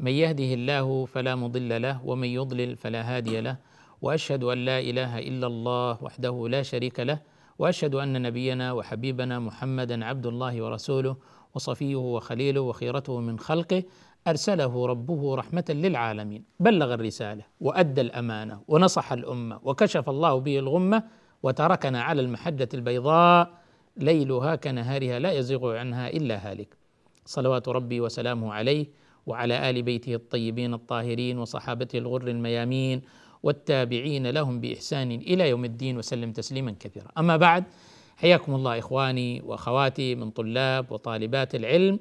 من يهده الله فلا مضل له ومن يضلل فلا هادي له وأشهد أن لا إله إلا الله وحده لا شريك له وأشهد أن نبينا وحبيبنا محمدا عبد الله ورسوله وصفيه وخليله وخيرته من خلقه أرسله ربه رحمة للعالمين. بلغ الرسالة وأدى الأمانة ونصح الأمة وكشف الله به الغمة وتركنا على المحجة البيضاء ليلها كنهارها لا يزيغ عنها إلا هالك. صلوات ربي وسلامه عليه وعلى آل بيته الطيبين الطاهرين وصحابته الغر الميامين والتابعين لهم بإحسان إلى يوم الدين وسلم تسليما كثيرا أما بعد حياكم الله إخواني وأخواتي من طلاب وطالبات العلم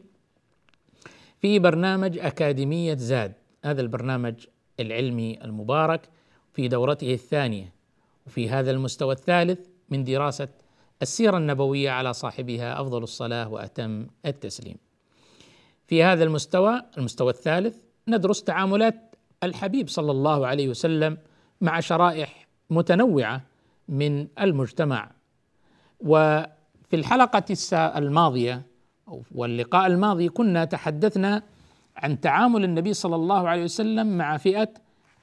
في برنامج أكاديمية زاد هذا البرنامج العلمي المبارك في دورته الثانية وفي هذا المستوى الثالث من دراسة السيرة النبوية على صاحبها أفضل الصلاة وأتم التسليم. في هذا المستوى المستوى الثالث ندرس تعاملات الحبيب صلى الله عليه وسلم مع شرائح متنوعة من المجتمع. وفي الحلقة الماضية واللقاء الماضي كنا تحدثنا عن تعامل النبي صلى الله عليه وسلم مع فئة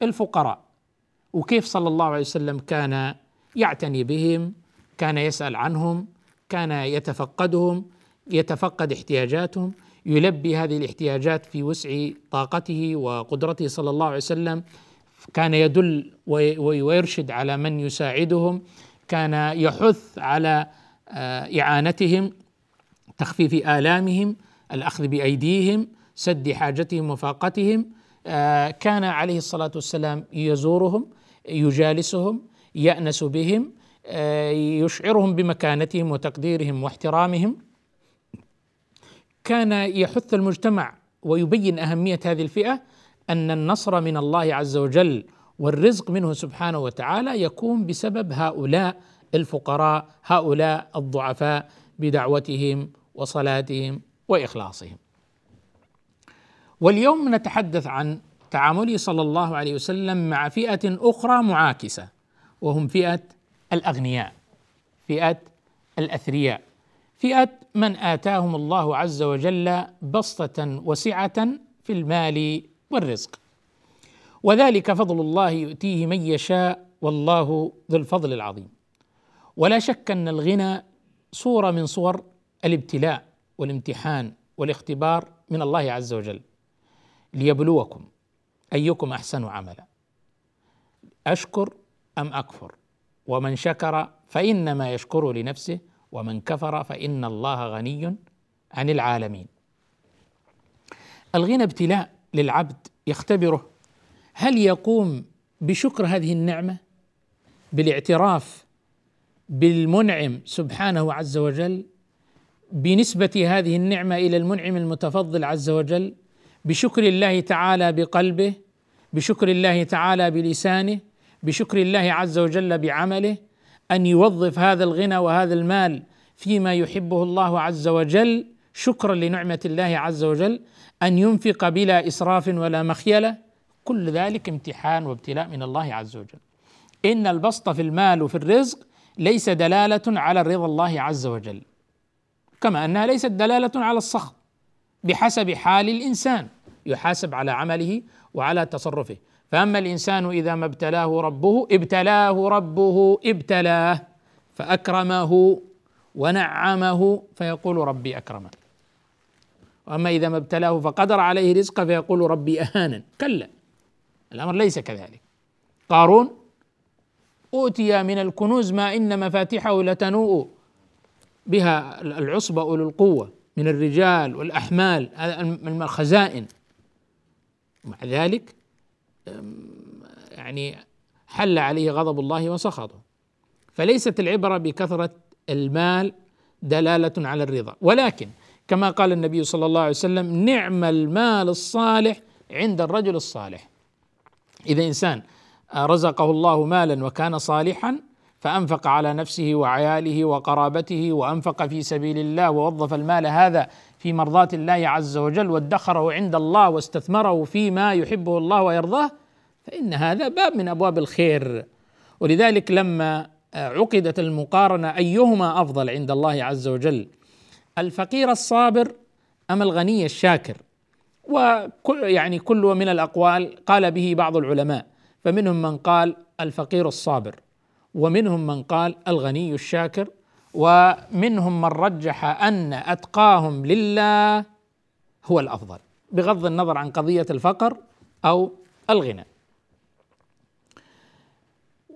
الفقراء وكيف صلى الله عليه وسلم كان يعتني بهم كان يسأل عنهم كان يتفقدهم يتفقد احتياجاتهم يلبي هذه الاحتياجات في وسع طاقته وقدرته صلى الله عليه وسلم. كان يدل ويرشد على من يساعدهم. كان يحث على إعانتهم تخفيف آلامهم الأخذ بأيديهم سد حاجتهم وفاقتهم. كان عليه الصلاة والسلام يزورهم يجالسهم يأنس بهم يشعرهم بمكانتهم وتقديرهم واحترامهم. كان يحث المجتمع ويبين أهمية هذه الفئة أن النصر من الله عز وجل والرزق منه سبحانه وتعالى يكون بسبب هؤلاء الفقراء هؤلاء الضعفاء بدعوتهم وصلاتهم وإخلاصهم. واليوم نتحدث عن تعامله صلى الله عليه وسلم مع فئة أخرى معاكسة وهم فئة الأغنياء فئة الأثرياء فئة من آتاهم الله عز وجل بسطة وسعة في المال والرزق. وذلك فضل الله يؤتيه من يشاء والله ذو الفضل العظيم. ولا شك أن الغنى صورة من صور الابتلاء والامتحان والاختبار من الله عز وجل. ليبلوكم أيكم أحسن عملا. أشكر أم أكفر؟ ومن شكر فإنما يشكر لنفسه ومن كفر فإن الله غني عن العالمين. الغنى ابتلاء للعبد يختبره. هل يقوم بشكر هذه النعمة؟ بالاعتراف بالمنعم سبحانه عز وجل؟ بنسبة هذه النعمة إلى المنعم المتفضل عز وجل؟ بشكر الله تعالى بقلبه؟ بشكر الله تعالى بلسانه؟ بشكر الله عز وجل بعمله؟ أن يوظف هذا الغنى وهذا المال فيما يحبه الله عز وجل. شكرا لنعمة الله عز وجل أن ينفق بلا إسراف ولا مخيلة. كل ذلك امتحان وابتلاء من الله عز وجل. إن البسط في المال وفي الرزق ليس دلالة على رضا الله عز وجل كما أنها ليست دلالة على السخط بحسب حال الإنسان يحاسب على عمله وعلى تصرفه. فأما الإنسان إذا ما ابتلاه ربه ابتلاه ربه ابتلاه فأكرمه ونعمه فيقول ربي اكرمن وأما إذا ما ابتلاه فقدر عليه رزقه فيقول ربي اهانا كلا الأمر ليس كذلك. قارون أوتي من الكنوز ما إن مفاتحه لتنوء بها العصبة أولو القوة من الرجال والأحمال الخزائن. مع ذلك يعني حل عليه غضب الله وسخطه. فليست العبرة بكثرة المال دلالة على الرضا. ولكن كما قال النبي صلى الله عليه وسلم نعم المال الصالح عند الرجل الصالح. إذا إنسان رزقه الله مالا وكان صالحا فأنفق على نفسه وعياله وقرابته وأنفق في سبيل الله ووظف المال هذا في مرضاه الله عز وجل وادخره عند الله واستثمره فيما يحبه الله ويرضاه فإن هذا باب من أبواب الخير. ولذلك لما عقدت المقارنة أيهما أفضل عند الله عز وجل الفقير الصابر أم الغني الشاكر؟ وكل يعني كل من الأقوال قال به بعض العلماء فمنهم من قال الفقير الصابر ومنهم من قال الغني الشاكر ومنهم من رجح أن أتقاهم لله هو الأفضل بغض النظر عن قضية الفقر أو الغنى.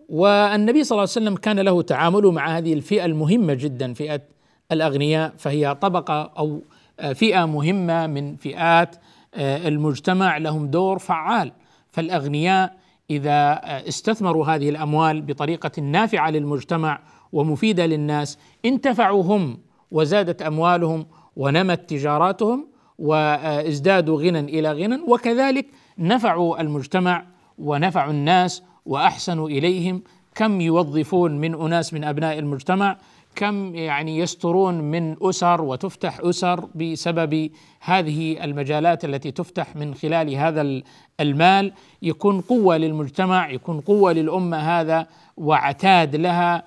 والنبي صلى الله عليه وسلم كان له تعامل مع هذه الفئة المهمة جدا فئة الأغنياء فهي طبقة أو فئة مهمة من فئات المجتمع لهم دور فعال. فالأغنياء إذا استثمروا هذه الأموال بطريقة نافعة للمجتمع ومفيدة للناس. انتفعوا هم وزادت أموالهم ونمت تجاراتهم وازدادوا غنى إلى غنى وكذلك نفعوا المجتمع ونفعوا الناس وأحسنوا إليهم. كم يوظفون من أناس من أبناء المجتمع؟ كم يعني يسترون من أسر وتفتح أسر بسبب هذه المجالات التي تفتح من خلال هذا المال؟ يكون قوة للمجتمع يكون قوة للأمة هذا وعتاد لها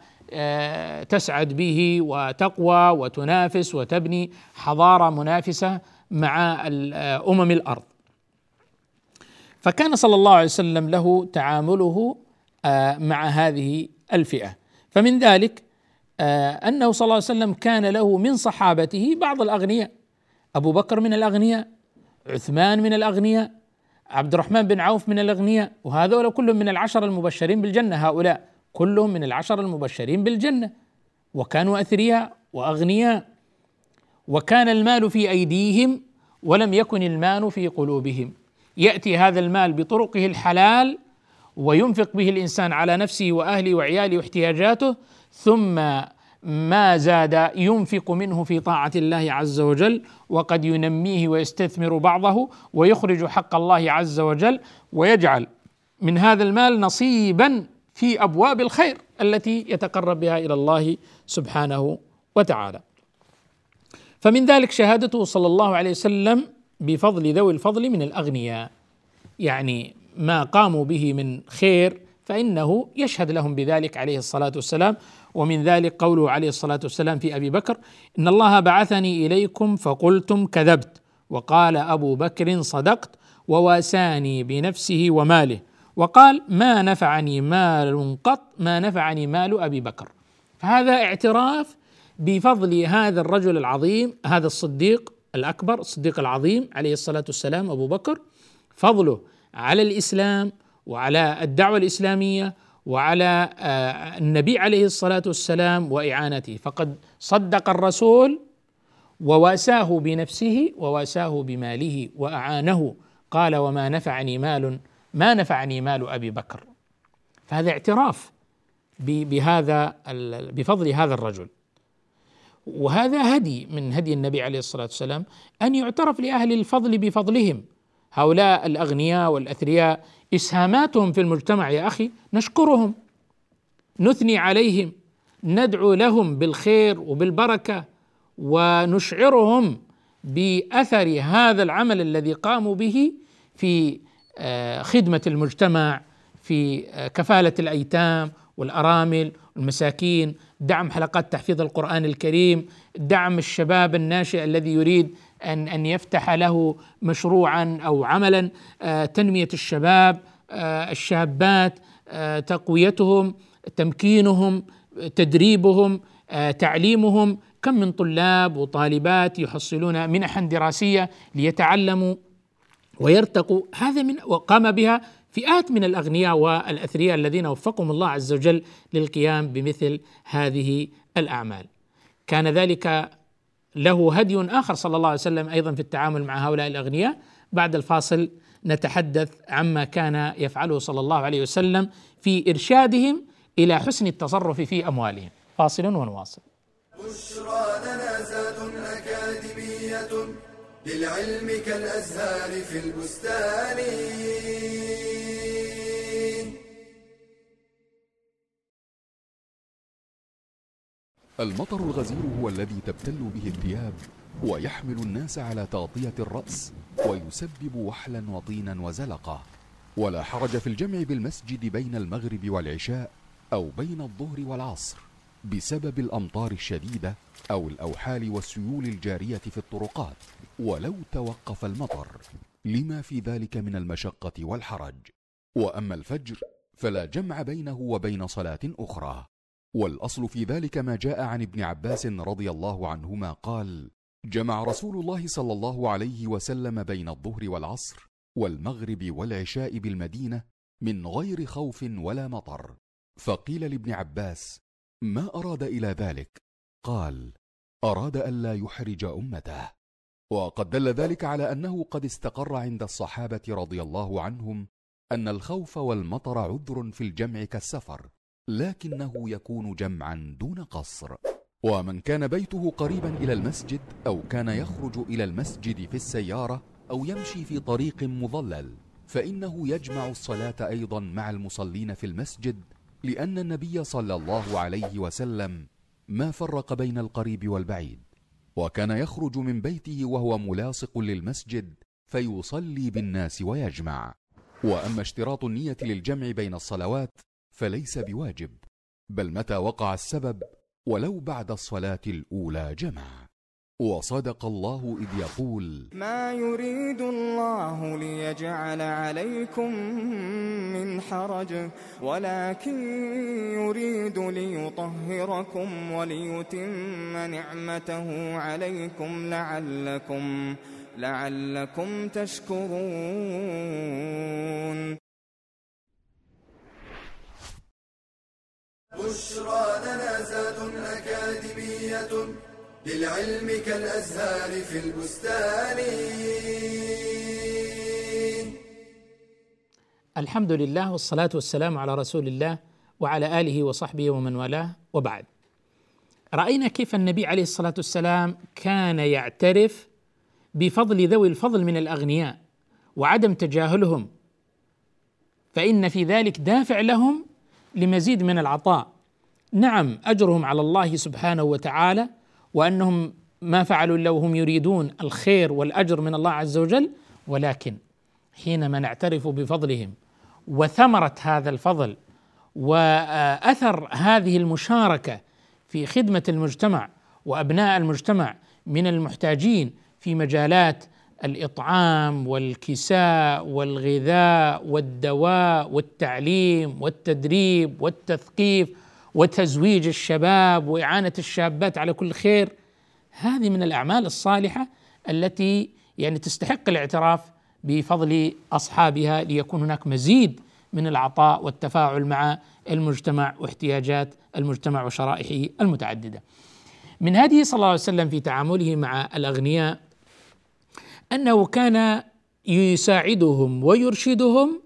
تسعد به وتقوى وتنافس وتبني حضارة منافسة مع امم الأرض. فكان صلى الله عليه وسلم له تعامله آه، مع هذه الفئة. فمن ذلك آه، أنه صلى الله عليه وسلم كان له من صحابته بعض الأغنياء. أبو بكر من الأغنياء عثمان من الأغنياء عبد الرحمن بن عوف من الأغنياء وهذول كلهم من العشر المبشرين بالجنة هؤلاء. كلهم من العشر المبشرين بالجنة. وكانوا أثرياء وأغنياء. وكان المال في أيديهم ولم يكن المال في قلوبهم. يأتي هذا المال بطرقه الحلال وينفق به الإنسان على نفسه وأهله وعياله واحتياجاته ثم ما زاد ينفق منه في طاعة الله عز وجل وقد ينميه ويستثمر بعضه ويخرج حق الله عز وجل ويجعل من هذا المال نصيبا في أبواب الخير التي يتقرب بها إلى الله سبحانه وتعالى. فمن ذلك شهادته صلى الله عليه وسلم بفضل ذوي الفضل من الأغنياء. يعني ما قاموا به من خير فإنه يشهد لهم بذلك عليه الصلاة والسلام ومن ذلك قوله عليه الصلاة والسلام في أبي بكر إن الله بعثني إليكم فقلتم كذبت وقال أبو بكر صدقت وواساني بنفسه وماله وقال ما نفعني مال قط ما نفعني مال أبي بكر. فهذا اعتراف بفضل هذا الرجل العظيم هذا الصديق الأكبر الصديق العظيم عليه الصلاة والسلام أبو بكر. فضله على الإسلام وعلى الدعوة الإسلامية وعلى آه، النبي عليه الصلاة والسلام وإعانته. فقد صدق الرسول وواساه بنفسه وواساه بماله وأعانه. قال وما نفعني مال ما نفعني مال أبي بكر. فهذا اعتراف بهذا بفضل هذا الرجل. وهذا هدي من هدي النبي عليه الصلاة والسلام أن يعترف لأهل الفضل بفضلهم. هؤلاء الأغنياء والأثرياء إسهاماتهم في المجتمع يا أخي نشكرهم. نثني عليهم. ندعو لهم بالخير وبالبركة ونشعرهم بأثر هذا العمل الذي قاموا به في خدمة المجتمع في آه، كفالة الأيتام والأرامل والمساكين دعم حلقات تحفيظ القرآن الكريم دعم الشباب الناشئ الذي يريد أن أن يفتح له مشروعا أو عملا آه، تنمية الشباب آه، الشابات آه، تقويتهم تمكينهم تدريبهم تعليمهم. كم من طلاب وطالبات يحصلون منحا دراسية ليتعلموا ويرتقوا هذا من وقام بها فئات من الأغنياء والأثرياء الذين وفقهم الله عز وجل للقيام بمثل هذه الأعمال. كان ذلك له هدي آخر صلى الله عليه وسلم أيضا في التعامل مع هؤلاء الأغنياء بعد الفاصل نتحدث عما كان يفعله صلى الله عليه وسلم في إرشادهم إلى حسن التصرف في أموالهم. فاصل ونواصل. بشرى لنا للعلم كالأزهار في البستان. المطر الغزير هو الذي تبتل به الثياب ويحمل الناس على تغطية الرأس ويسبب وحلا وطينا وزلقة ولا حرج في الجمع بالمسجد بين المغرب والعشاء أو بين الظهر والعصر. بسبب الأمطار الشديدة أو الأوحال والسيول الجارية في الطرقات ولو توقف المطر. لما في ذلك من المشقة والحرج. وأما الفجر فلا جمع بينه وبين صلاة أخرى. والأصل في ذلك ما جاء عن ابن عباس رضي الله عنهما قال جمع رسول الله صلى الله عليه وسلم بين الظهر والعصر والمغرب والعشاء بالمدينة من غير خوف ولا مطر. فقيل لابن عباس ما أراد إلى ذلك؟ قال أراد الا يحرج أمته. وقد دل ذلك على أنه قد استقر عند الصحابة رضي الله عنهم أن الخوف والمطر عذر في الجمع كالسفر لكنه يكون جمعا دون قصر. ومن كان بيته قريبا إلى المسجد أو كان يخرج إلى المسجد في السيارة أو يمشي في طريق مظلل فإنه يجمع الصلاة أيضا مع المصلين في المسجد لأن النبي صلى الله عليه وسلم ما فرق بين القريب والبعيد وكان يخرج من بيته وهو ملاصق للمسجد فيصلي بالناس ويجمع. وأما اشتراط النية للجمع بين الصلوات فليس بواجب بل متى وقع السبب ولو بعد الصلاة الأولى جمع. وصدق الله إذ يقول ما يريد الله ليجعل عليكم من حرج ولكن يريد ليطهركم وليتم نعمته عليكم لعلكم لعلكم تشكرون. بشرى لنا زاد أكاديمية. للعلم كالأزهار في البستان. الحمد لله والصلاة والسلام على رسول الله وعلى آله وصحبه ومن والاه وبعد. رأينا كيف النبي عليه الصلاة والسلام كان يعترف بفضل ذوي الفضل من الأغنياء وعدم تجاهلهم. فإن في ذلك دافع لهم لمزيد من العطاء. نعم أجرهم على الله سبحانه وتعالى وأنهم ما فعلوا إلا وهم يريدون الخير والأجر من الله عز وجل ولكن حينما نعترف بفضلهم وثمرة هذا الفضل وأثر هذه المشاركة في خدمة المجتمع وأبناء المجتمع من المحتاجين في مجالات الإطعام والكساء والغذاء والدواء والتعليم والتدريب والتثقيف وتزويج الشباب وإعانة الشابات على كل خير هذه من الأعمال الصالحة التي يعني تستحق الاعتراف بفضل أصحابها ليكون هناك مزيد من العطاء والتفاعل مع المجتمع واحتياجات المجتمع وشرائحه المتعددة. من هذه صلى الله عليه وسلم في تعامله مع الأغنياء أنه كان يساعدهم ويرشدهم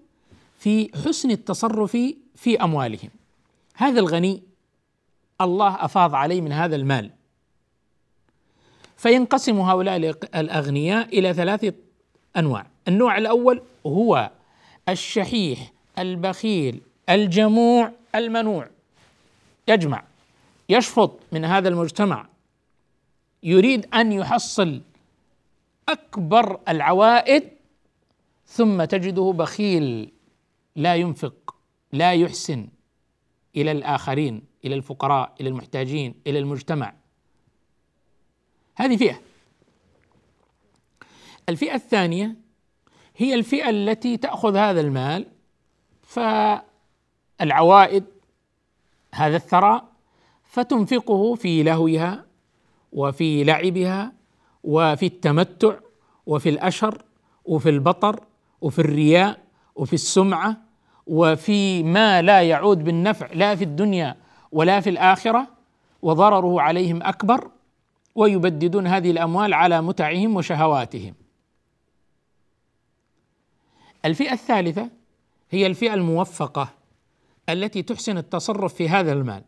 في حسن التصرف في أموالهم. هذا الغني الله أفاض عليه من هذا المال. فينقسم هؤلاء الأغنياء إلى ثلاثة أنواع، النوع الأول هو الشحيح البخيل الجموع المنوع. يجمع يشفط من هذا المجتمع. يريد أن يحصل أكبر العوائد ثم تجده بخيل لا ينفق لا يحسن. إلى الآخرين إلى الفقراء إلى المحتاجين إلى المجتمع. هذه فئة. الفئة الثانية هي الفئة التي تأخذ هذا المال فالعوائد هذا الثراء فتنفقه في لهوها وفي لعبها وفي التمتع وفي الأشر وفي البطر وفي الرياء وفي السمعة وفي ما لا يعود بالنفع لا في الدنيا ولا في الآخرة وضرره عليهم أكبر ويبددون هذه الأموال على متعهم وشهواتهم. الفئة الثالثة هي الفئة الموفقة التي تحسن التصرف في هذا المال.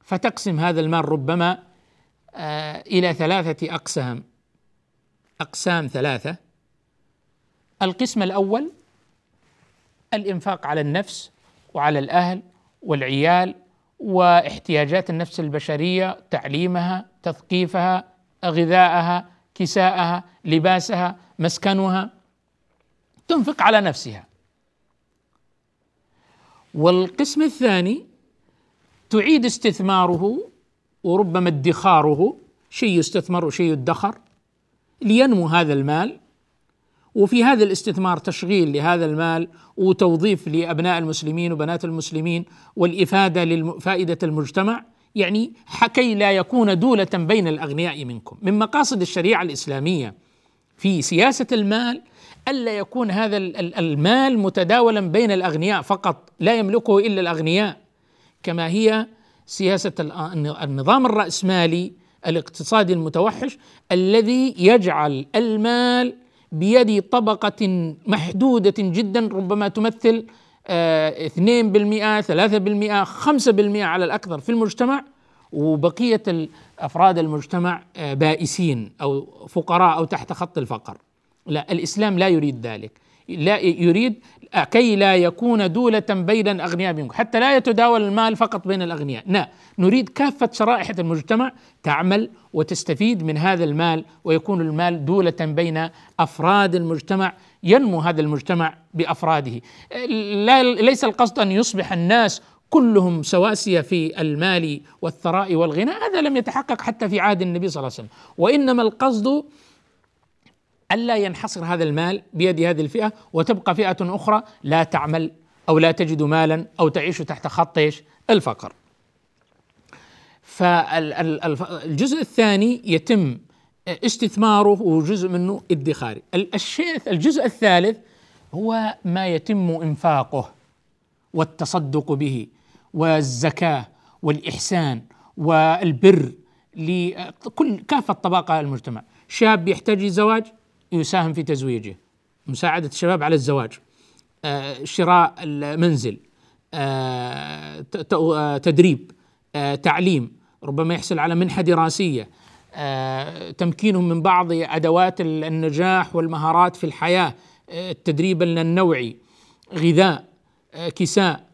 فتقسم هذا المال ربما آه، إلى ثلاثة أقسام. أقسام ثلاثة. القسم الأول الإنفاق على النفس وعلى الأهل والعيال واحتياجات النفس البشرية تعليمها تثقيفها غذاءها كساءها لباسها مسكنها تنفق على نفسها. والقسم الثاني تعيد استثماره وربما ادخاره شيء يستثمر وشيء يدخر لينمو هذا المال وفي هذا الاستثمار تشغيل لهذا المال وتوظيف لأبناء المسلمين وبنات المسلمين والإفادة لفائده المجتمع. يعني كي لا يكون دولة بين الأغنياء منكم. من مقاصد الشريعة الإسلامية في سياسة المال الا يكون هذا المال متداولا بين الأغنياء فقط لا يملكه إلا الأغنياء. كما هي سياسة النظام الرأسمالي الاقتصادي المتوحش الذي يجعل المال بيد طبقة محدودة جدا ربما تمثل 2% 3% 5% على الأكثر في المجتمع. وبقية أفراد المجتمع آه، بائسين أو فقراء أو تحت خط الفقر. لا الإسلام لا يريد ذلك. لا يريد كي لا يكون دولة بين الأغنياء منكم. حتى لا يتداول المال فقط بين الأغنياء. لا نريد كافة شرائح المجتمع تعمل وتستفيد من هذا المال ويكون المال دولة بين أفراد المجتمع ينمو هذا المجتمع بأفراده. لا ليس القصد أن يصبح الناس كلهم سواسية في المال والثراء والغنى هذا لم يتحقق حتى في عهد النبي صلى الله عليه وسلم. وإنما القصد ألا ينحصر هذا المال بيد هذه الفئة وتبقى فئة أخرى لا تعمل أو لا تجد مالا أو تعيش تحت خط الفقر. فالجزء الثاني يتم استثماره وجزء منه ادخاري. الشيء الجزء الثالث هو ما يتم إنفاقه والتصدق به والزكاة والإحسان والبر لكل كافة طبقات المجتمع. شاب يحتاج لزواج؟ يساهم في تزويجه. مساعدة الشباب على الزواج. آه، شراء المنزل. آه، آه، تدريب. تعليم. ربما يحصل على منحة دراسية. تمكينهم من بعض أدوات النجاح والمهارات في الحياة. التدريب النوعي. غذاء. كساء.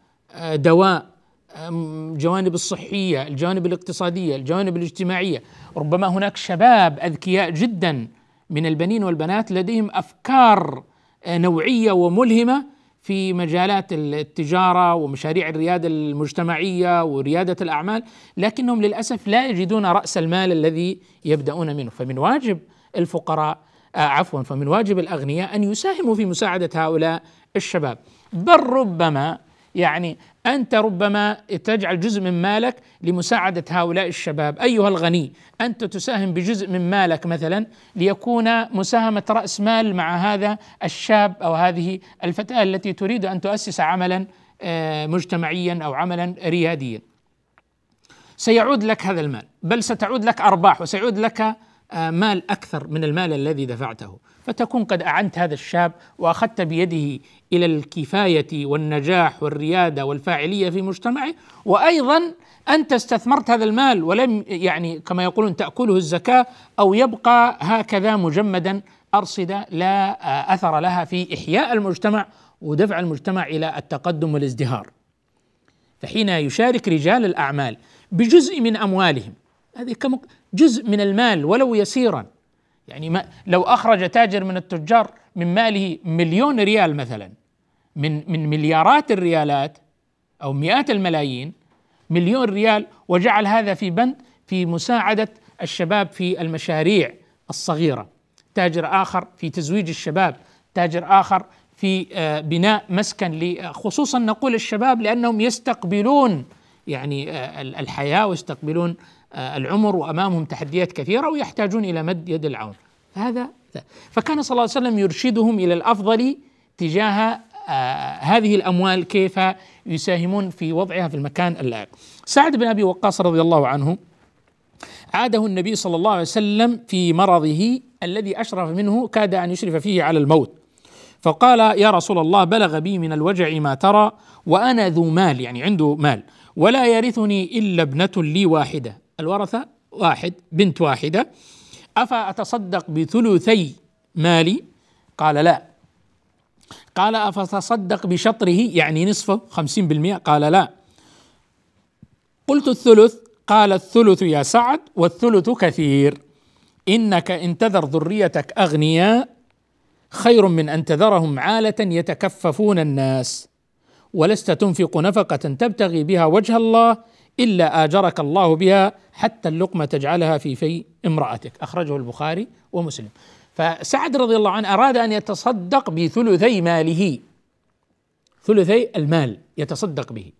دواء. الجوانب الصحية الجوانب الاقتصادية الجوانب الاجتماعية. ربما هناك شباب أذكياء جدا. من البنين والبنات لديهم أفكار آه، نوعية وملهمة في مجالات التجارة ومشاريع الريادة المجتمعية وريادة الأعمال لكنهم للأسف لا يجدون رأس المال الذي يبدأون منه. فمن واجب الفقراء آه عفوا فمن واجب الأغنياء أن يساهموا في مساعدة هؤلاء الشباب. بل ربما يعني أنت ربما تجعل جزء من مالك لمساعدة هؤلاء الشباب. أيها الغني أنت تساهم بجزء من مالك مثلا ليكون مساهمة رأس مال مع هذا الشاب أو هذه الفتاة التي تريد أن تؤسس عملا آه، مجتمعيا أو عملا رياديا. سيعود لك هذا المال بل ستعود لك ارباح وسيعود لك آه، مال أكثر من المال الذي دفعته. فتكون قد أعنت هذا الشاب وأخذت بيده إلى الكفاية والنجاح والريادة والفاعلية في مجتمعه وأيضا أنت استثمرت هذا المال ولم يعني كما يقولون تأكله الزكاة أو يبقى هكذا مجمدا ارصده لا أثر لها في إحياء المجتمع ودفع المجتمع إلى التقدم والازدهار. فحين يشارك رجال الأعمال بجزء من أموالهم هذه جزء من المال ولو يسيرا يعني ما لو أخرج تاجر من التجار من ماله مليون ريال مثلا من من مليارات الريالات أو مئات الملايين مليون ريال وجعل هذا في بند في مساعدة الشباب في المشاريع الصغيرة. تاجر آخر في تزويج الشباب تاجر آخر في آه، بناء مسكن خصوصا نقول الشباب لأنهم يستقبلون يعني آه، الحياة ويستقبلون آه، العمر وأمامهم تحديات كثيرة ويحتاجون إلى مد يد العون هذا فكان صلى الله عليه وسلم يرشدهم إلى الأفضل تجاه آه، هذه الأموال كيف يساهمون في وضعها في المكان اللائق. سعد بن أبي وقاص رضي الله عنه عاده النبي صلى الله عليه وسلم في مرضه الذي أشرف منه كاد أن يشرف فيه على الموت. فقال يا رسول الله بلغ بي من الوجع ما ترى وأنا ذو مال يعني عنده مال ولا يرثني إلا ابنة لي واحدة. الورثة واحد بنت واحدة. افاتصدق بثلثي مالي؟ قال لا. قال أفتصدق بشطره يعني نصفه خمسين بالمئة. قال لا. قلت الثلث؟ قال الثلث يا سعد والثلث كثير. إنك إن تذر ذريتك أغنياء خير من أن تذرهم عالة يتكففون الناس. ولست تنفق نفقة تبتغي بها وجه الله إلا آجرك الله بها حتى اللقمة تجعلها في في امرأتك. أخرجه البخاري ومسلم. فسعد رضي الله عنه أراد أن يتصدق بثلثي ماله. ثلثي المال يتصدق به.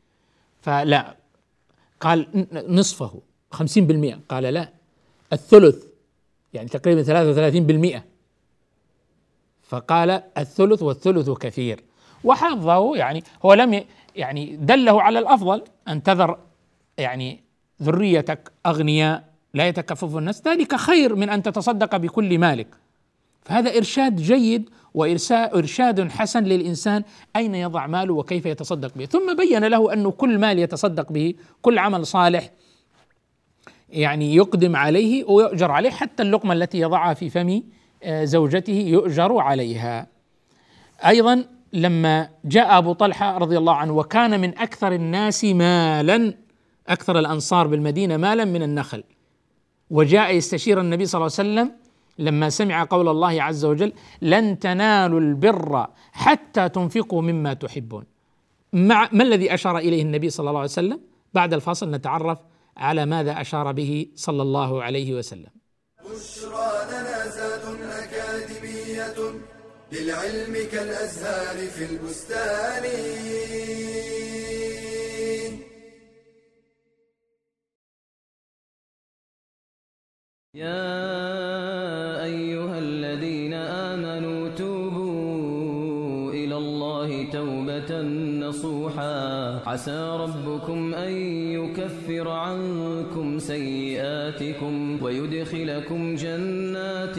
فلا قال نصفه خمسين بالمئة. قال لا الثلث يعني تقريبا ثلاثة وثلاثين بالمئة. فقال الثلث والثلث كثير. وحظه يعني هو لم يعني دله على الأفضل أن تذر يعني ذريتك أغنياء لا يتكفف الناس. ذلك خير من أن تتصدق بكل مالك. فهذا إرشاد جيد وارشاد حسن للإنسان أين يضع ماله وكيف يتصدق به. ثم بين له انه كل مال يتصدق به كل عمل صالح يعني يقدم عليه ويؤجر عليه حتى اللقمة التي يضعها في فم آه، زوجته يؤجر عليها. أيضا لما جاء أبو طلحة رضي الله عنه وكان من أكثر الناس مالا أكثر الأنصار بالمدينة مالا من النخل. وجاء يستشير النبي صلى الله عليه وسلم لما سمع قول الله عز وجل لن تنالوا البر حتى تنفقوا مما تحبون مع ما الذي أشار إليه النبي صلى الله عليه وسلم؟ بعد الفاصل نتعرف على ماذا أشار به صلى الله عليه وسلم. للعلم كالأزهار في البستان. يا أيها الذين نصوحا. عسى ربكم أن يكفر عنكم سيئاتكم ويدخلكم جنات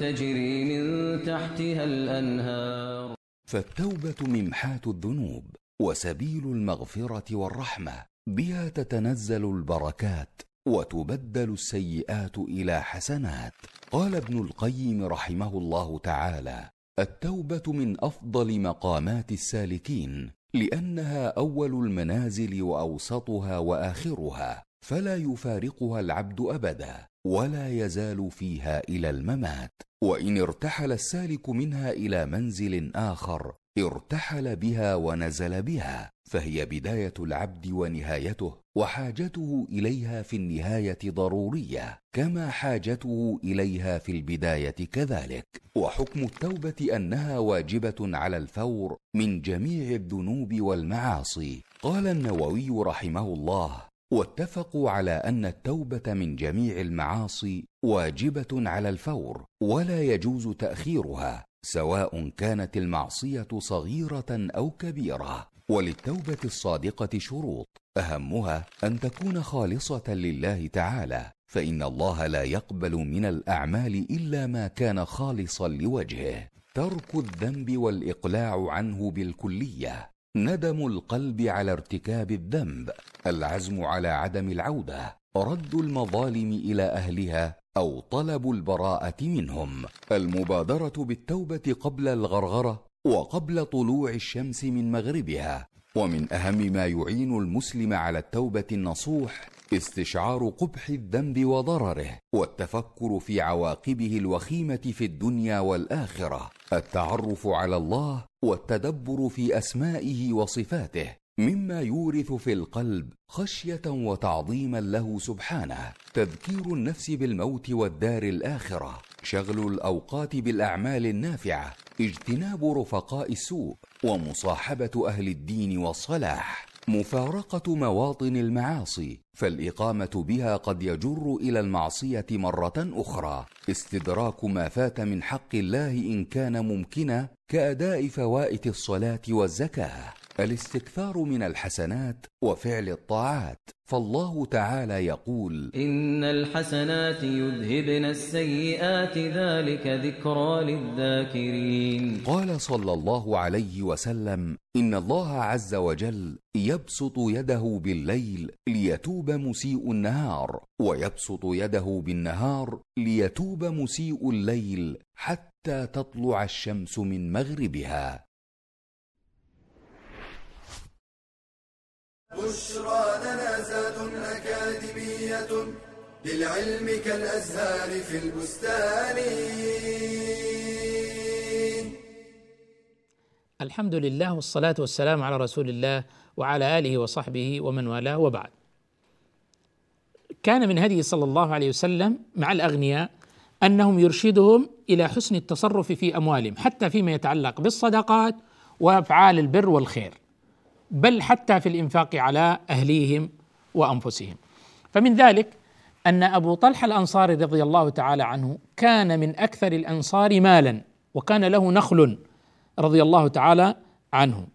تجري من تحتها الأنهار. فالتوبة ممحاة الذنوب وسبيل المغفرة والرحمة بها تتنزل البركات وتبدل السيئات إلى حسنات. قال ابن القيم رحمه الله تعالى التوبة من أفضل مقامات السالكين لأنها أول المنازل وأوسطها وآخرها فلا يفارقها العبد أبدا ولا يزال فيها إلى الممات وإن ارتحل السالك منها إلى منزل آخر ارتحل بها ونزل بها فهي بداية العبد ونهايته وحاجته إليها في النهاية ضرورية كما حاجته إليها في البداية كذلك. وحكم التوبة أنها واجبة على الفور من جميع الذنوب والمعاصي. قال النووي رحمه الله واتفقوا على أن التوبة من جميع المعاصي واجبة على الفور ولا يجوز تأخيرها. سواء كانت المعصية صغيرة أو كبيرة. وللتوبة الصادقة شروط. أهمها أن تكون خالصة لله تعالى فإن الله لا يقبل من الأعمال إلا ما كان خالصا لوجهه. ترك الذنب والإقلاع عنه بالكلية. ندم القلب على ارتكاب الذنب. العزم على عدم العودة. رد المظالم إلى أهلها أو طلب البراءة منهم. المبادرة بالتوبة قبل الغرغرة وقبل طلوع الشمس من مغربها. ومن أهم ما يعين المسلم على التوبة النصوح استشعار قبح الذنب وضرره والتفكر في عواقبه الوخيمة في الدنيا والآخرة. التعرف على الله والتدبر في أسمائه وصفاته مما يورث في القلب خشية وتعظيما له سبحانه. تذكير النفس بالموت والدار الآخرة. شغل الأوقات بالأعمال النافعة. اجتناب رفقاء السوء. ومصاحبة أهل الدين والصلاح. مفارقة مواطن المعاصي. فالإقامة بها قد يجر إلى المعصية مرة أخرى. استدراك ما فات من حق الله إن كان ممكنا كأداء فوائت الصلاة والزكاة. الاستكثار من الحسنات وفعل الطاعات. فالله تعالى يقول إن الحسنات يذهبن السيئات ذلك ذكرى للذاكرين. قال صلى الله عليه وسلم إن الله عز وجل يبسط يده بالليل ليتوب مسيء النهار ويبسط يده بالنهار ليتوب مسيء الليل حتى تطلع الشمس من مغربها. بشرى لنا زاد أكاديمية للعلم كالأزهار في البستان الحمد لله والصلاة والسلام على رسول الله وعلى آله وصحبه ومن والاه وبعد. كان من هديه صلى الله عليه وسلم مع الأغنياء أنهم يرشدهم إلى حسن التصرف في أموالهم حتى فيما يتعلق بالصدقات وأفعال البر والخير. بل حتى في الإنفاق على أهليهم وأنفسهم. فمن ذلك أن أبو طلحة الأنصاري رضي الله تعالى عنه كان من أكثر الأنصار مالا وكان له نخل رضي الله تعالى عنه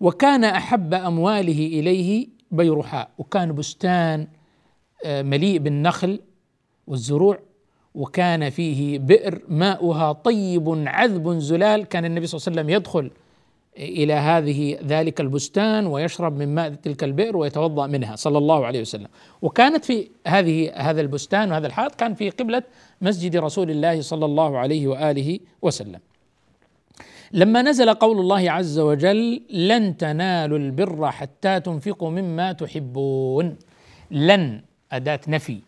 وكان أحب أمواله إليه بيرحاء وكان بستان آه، مليء بالنخل والزروع وكان فيه بئر ماؤها طيب عذب زلال كان النبي صلى الله عليه وسلم يدخل إلى هذه ذلك البستان ويشرب من ماء تلك البئر ويتوضأ منها صلى الله عليه وسلم. وكانت في هذه هذا البستان وهذا الحائط كان في قبلة مسجد رسول الله صلى الله عليه وآله وسلم. لما نزل قول الله عز وجل لن تنالوا البر حتى تنفقوا مما تحبون لن أداة نفي.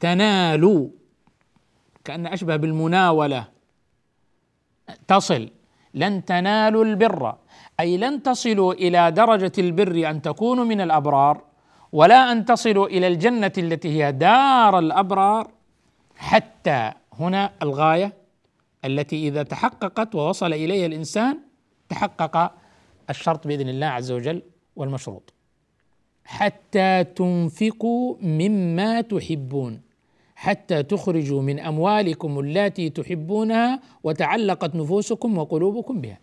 تنالوا كأن أشبه بالمناولة. تصل. لن تنالوا البر. أي لن تصلوا إلى درجة البر أن تكونوا من الأبرار ولا أن تصلوا إلى الجنة التي هي دار الأبرار حتى هنا الغاية التي إذا تحققت ووصل إليها الإنسان تحقق الشرط بإذن الله عز وجل والمشروط. حتى تنفقوا مما تحبون. حتى تخرجوا من أموالكم التي تحبونها وتعلقت نفوسكم وقلوبكم بها.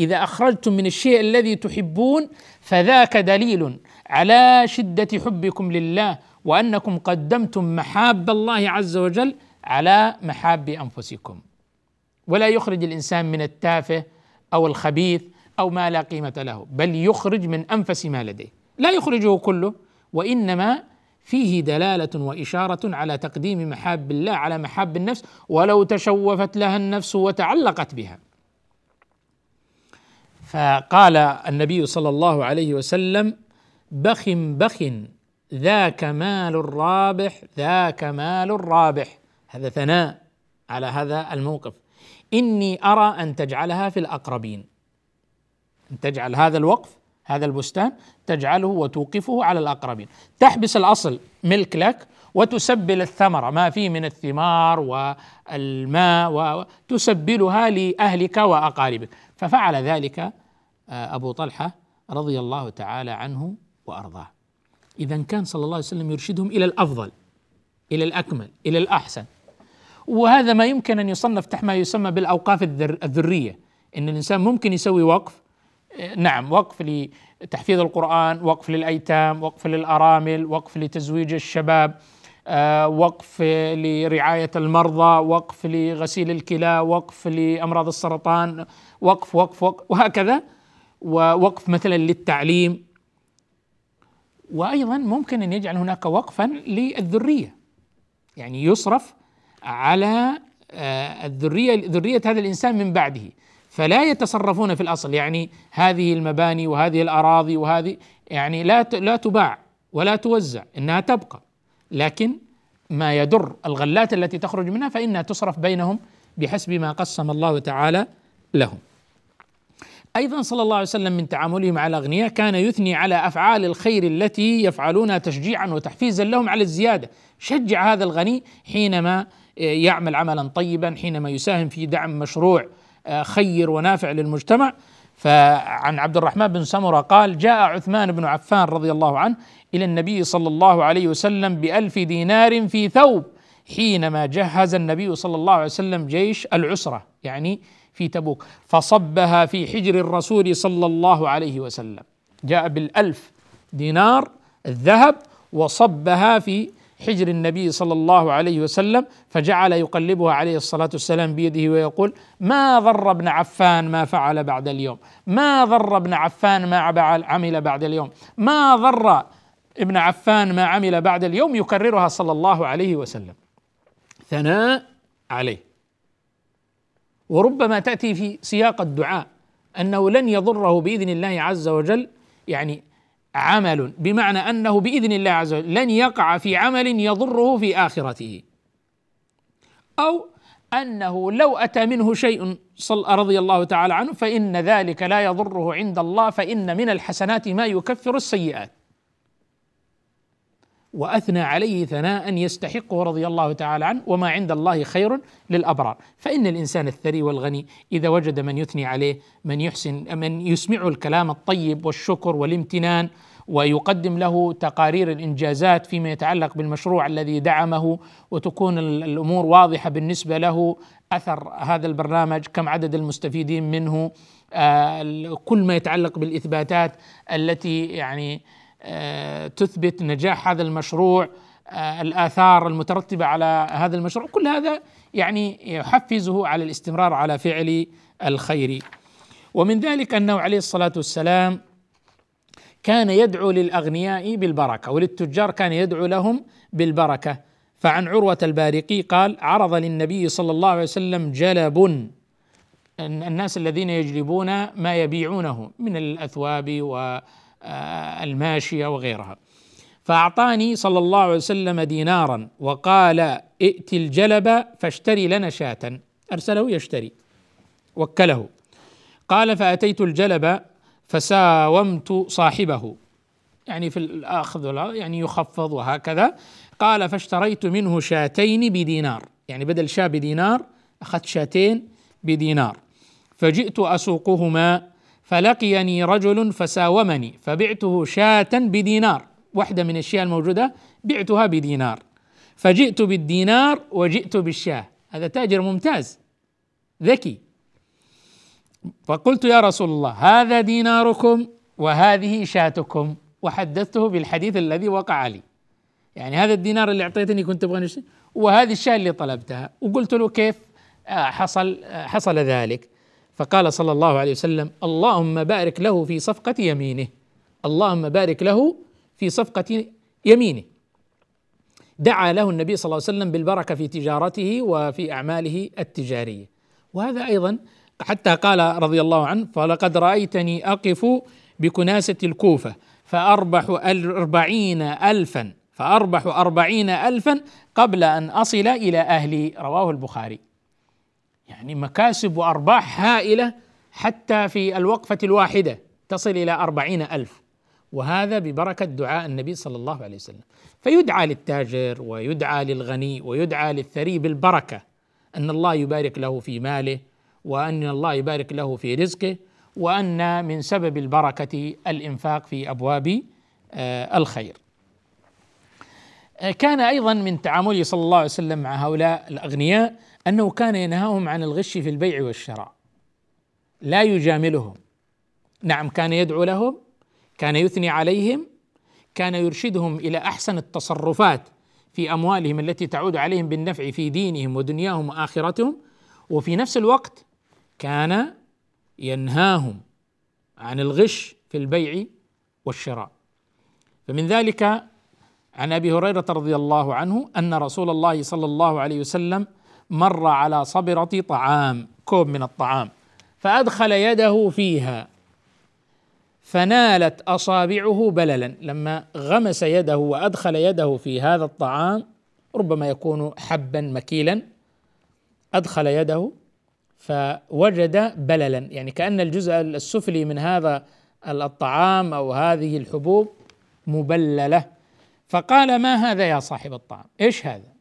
إذا أخرجتم من الشيء الذي تحبون فذاك دليل على شدة حبكم لله وأنكم قدمتم محاب الله عز وجل على محاب أنفسكم. ولا يخرج الإنسان من التافه أو الخبيث أو ما لا قيمة له بل يخرج من أنفس ما لديه. لا يخرجه كله وإنما فيه دلالة وإشارة على تقديم محاب الله على محاب النفس ولو تشوفت لها النفس وتعلقت بها. فقال النبي صلى الله عليه وسلم بخ بخ ذاك مال الرابح ذاك مال الرابح. هذا ثناء على هذا الموقف. إني أرى أن تجعلها في الأقربين. أن تجعل هذا الوقف هذا البستان تجعله وتوقفه على الأقربين. تحبس الأصل ملك لك وتسبل الثمرة ما فيه من الثمار والماء وتسبلها لأهلك وأقاربك. ففعل ذلك آه، أبو طلحة رضي الله تعالى عنه وأرضاه. إذا كان صلى الله عليه وسلم يرشدهم إلى الأفضل إلى الأكمل إلى الأحسن. وهذا ما يمكن أن يصنف تحت ما يسمى بالأوقاف الذرية. إن الإنسان ممكن يسوي وقف نعم وقف لتحفيظ القرآن وقف للأيتام وقف للأرامل وقف لتزويج الشباب آه، وقف لرعاية المرضى وقف لغسيل الكلى وقف لأمراض السرطان وقف وقف وقف وهكذا. ووقف مثلا للتعليم. وأيضا ممكن أن يجعل هناك وقفا للذرية. يعني يصرف على آه، الذرية ذرية هذا الإنسان من بعده. فلا يتصرفون في الأصل. يعني هذه المباني وهذه الأراضي وهذه يعني لا لا تباع ولا توزع إنها تبقى. لكن ما يدر الغلات التي تخرج منها فإنها تصرف بينهم بحسب ما قسم الله تعالى لهم. أيضا صلى الله عليه وسلم من تعامله مع الاغنياء كان يثني على أفعال الخير التي يفعلونها تشجيعا وتحفيزا لهم على الزيادة، شجع هذا الغني حينما يعمل عملا طيبا حينما يساهم في دعم مشروع آه، خير ونافع للمجتمع. فعن عبد الرحمن بن سمرة قال جاء عثمان بن عفان رضي الله عنه إلى النبي صلى الله عليه وسلم بألف دينار في ثوب حينما جهز النبي صلى الله عليه وسلم جيش العسرة يعني في تبوك فصبها في حجر الرسول صلى الله عليه وسلم. جاء بالألف دينار الذهب وصبها في حجر النبي صلى الله عليه وسلم فجعل يقلبها عليه الصلاة والسلام بيده ويقول ما ضر ابن عفان ما فعل بعد اليوم؟ ما ضر ابن عفان ما عمل بعد اليوم؟ ما ضر ابن عفان ما عمل بعد اليوم؟ يكررها صلى الله عليه وسلم. ثناء عليه. وربما تأتي في سياق الدعاء أنه لن يضره بإذن الله عز وجل يعني عمل بمعنى أنه بإذن الله عز وجل لن يقع في عمل يضره في آخرته. أو أنه لو أتى منه شيء رضي الله تعالى عنه فإن ذلك لا يضره عند الله فإن من الحسنات ما يكفر السيئات. وأثنى عليه ثناء يستحقه رضي الله تعالى عنه وما عند الله خير للأبرار. فإن الإنسان الثري والغني إذا وجد من يثني عليه من يحسن من يسمعه الكلام الطيب والشكر والامتنان ويقدم له تقارير الإنجازات فيما يتعلق بالمشروع الذي دعمه وتكون الأمور واضحة بالنسبة له أثر هذا البرنامج كم عدد المستفيدين منه آه، كل ما يتعلق بالإثباتات التي يعني تثبت نجاح هذا المشروع آه، الآثار المترتبة على هذا المشروع كل هذا يعني يحفزه على الاستمرار على فعل الخير. ومن ذلك أنه عليه الصلاة والسلام كان يدعو للأغنياء بالبركة وللتجار كان يدعو لهم بالبركة. فعن عروة البارقي قال عرض للنبي صلى الله عليه وسلم جلب الناس الذين يجلبون ما يبيعونه من الأثواب والماشيه وغيرها. فأعطاني صلى الله عليه وسلم دينارا وقال ائت الجلب فاشتري لنا شاة. أرسله يشتري. وكله. قال فأتيت الجلب فساومت صاحبه. يعني في الأخذ يعني يخفض وهكذا. قال فاشتريت منه شاتين بدينار. يعني بدل شاة بدينار أخذت شاتين بدينار. فجئت أسوقهما فلقيني رجل فساومني فبعته شاة بدينار. واحدة من الأشياء الموجودة بعتها بدينار. فجئت بالدينار وجئت بالشاة. هذا تاجر ممتاز ذكي. فقلت يا رسول الله هذا ديناركم وهذه شاتكم. وحدثته بالحديث الذي وقع لي. يعني هذا الدينار اللي أعطيتني كنت أبغى نشتري وهذه الشاة اللي طلبتها. وقلت له كيف آه، حصل آه، حصل ذلك. فقال صلى الله عليه وسلم اللهم بارك له في صفقة يمينه. اللهم بارك له في صفقة يمينه. دعا له النبي صلى الله عليه وسلم بالبركة في تجارته وفي أعماله التجارية. وهذا أيضا حتى قال رضي الله عنه فلقد رأيتني أقف بكناسة الكوفة فأربح أربعين ألفا فأربح أربعين ألفا قبل أن أصل إلى أهلي. رواه البخاري. يعني مكاسب وأرباح هائلة حتى في الوقفة الواحدة تصل إلى أربعين ألف وهذا ببركة دعاء النبي صلى الله عليه وسلم فيدعى للتاجر ويدعى للغني ويدعى للثري بالبركة أن الله يبارك له في ماله وأن الله يبارك له في رزقه وأن من سبب البركة الإنفاق في أبواب آه، الخير. آه، كان أيضا من تعامله صلى الله عليه وسلم مع هؤلاء الأغنياء أنه كان ينهاهم عن الغش في البيع والشراء. لا يجاملهم. نعم كان يدعو لهم، كان يثني عليهم، كان يرشدهم إلى أحسن التصرفات في أموالهم التي تعود عليهم بالنفع في دينهم ودنياهم وآخرتهم وفي نفس الوقت كان ينهاهم عن الغش في البيع والشراء فمن ذلك عن أبي هريرة رضي الله عنه أن رسول الله صلى الله عليه وسلم مر على صبرة طعام كوب من الطعام فأدخل يده فيها فنالت أصابعه بللا. لما غمس يده وأدخل يده في هذا الطعام ربما يكون حبا مكيلا أدخل يده فوجد بللا. يعني كأن الجزء السفلي من هذا الطعام أو هذه الحبوب مبللة. فقال ما هذا يا صاحب الطعام؟ إيش هذا؟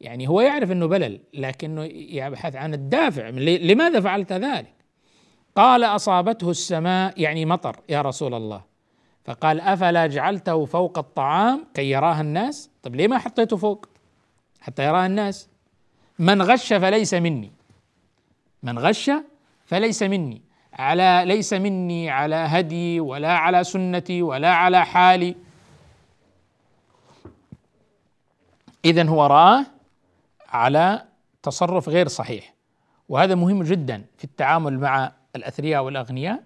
يعني هو يعرف إنه بلل لكنه يبحث عن الدافع. لماذا فعلت ذلك؟ قال أصابته السماء يعني مطر يا رسول الله. فقال أفلا جعلته فوق الطعام؟ كي يراها الناس؟ طيب ليه ما حطيته فوق؟ حتى يراها الناس. من غش فليس مني. من غش فليس مني. على ليس مني على هدي ولا على سنتي ولا على حالي. اذا هو راه على تصرف غير صحيح. وهذا مهم جدا في التعامل مع الأثرياء والأغنياء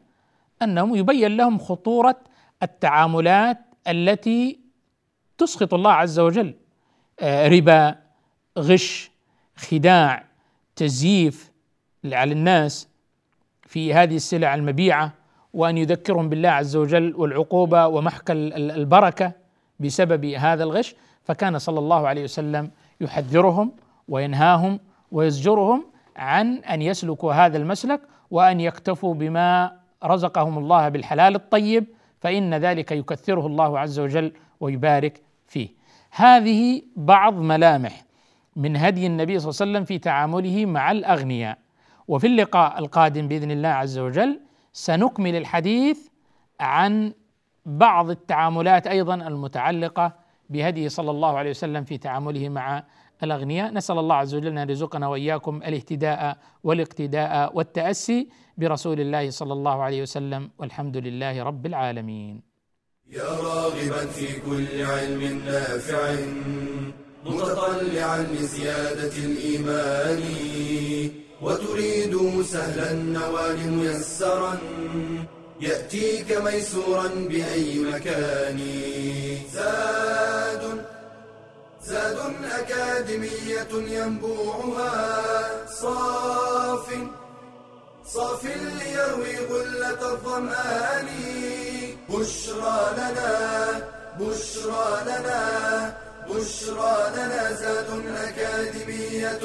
أنهم يبين لهم خطورة التعاملات التي تسخط الله عز وجل آه، ربا غش خداع تزييف على الناس. في هذه السلع المبيعة وأن يذكرهم بالله عز وجل والعقوبة ومحك البركة بسبب هذا الغش فكان صلى الله عليه وسلم يحذرهم وينهاهم ويزجرهم عن أن يسلكوا هذا المسلك وأن يكتفوا بما رزقهم الله بالحلال الطيب فإن ذلك يكثره الله عز وجل ويبارك فيه. هذه بعض ملامح من هدي النبي صلى الله عليه وسلم في تعامله مع الأغنياء. وفي اللقاء القادم بإذن الله عز وجل سنكمل الحديث عن بعض التعاملات أيضا المتعلقة بهديه صلى الله عليه وسلم في تعامله مع الأغنياء، نسأل الله عز وجل أن يرزقنا وإياكم الاهتداء والاقتداء والتأسي برسول الله صلى الله عليه وسلم. والحمد لله رب العالمين. يا راغبا في كل علم نافع متطلعا لزيادة الإيمان. وتريد سهلا النوال ميسرا يأتيك ميسورا بأي مكان. زاد زاد أكاديمية ينبوعها. صاف صاف ليروي غلة الظمآن. بشرى لنا بشرى لنا بشرى لنا. زاد أكاديمية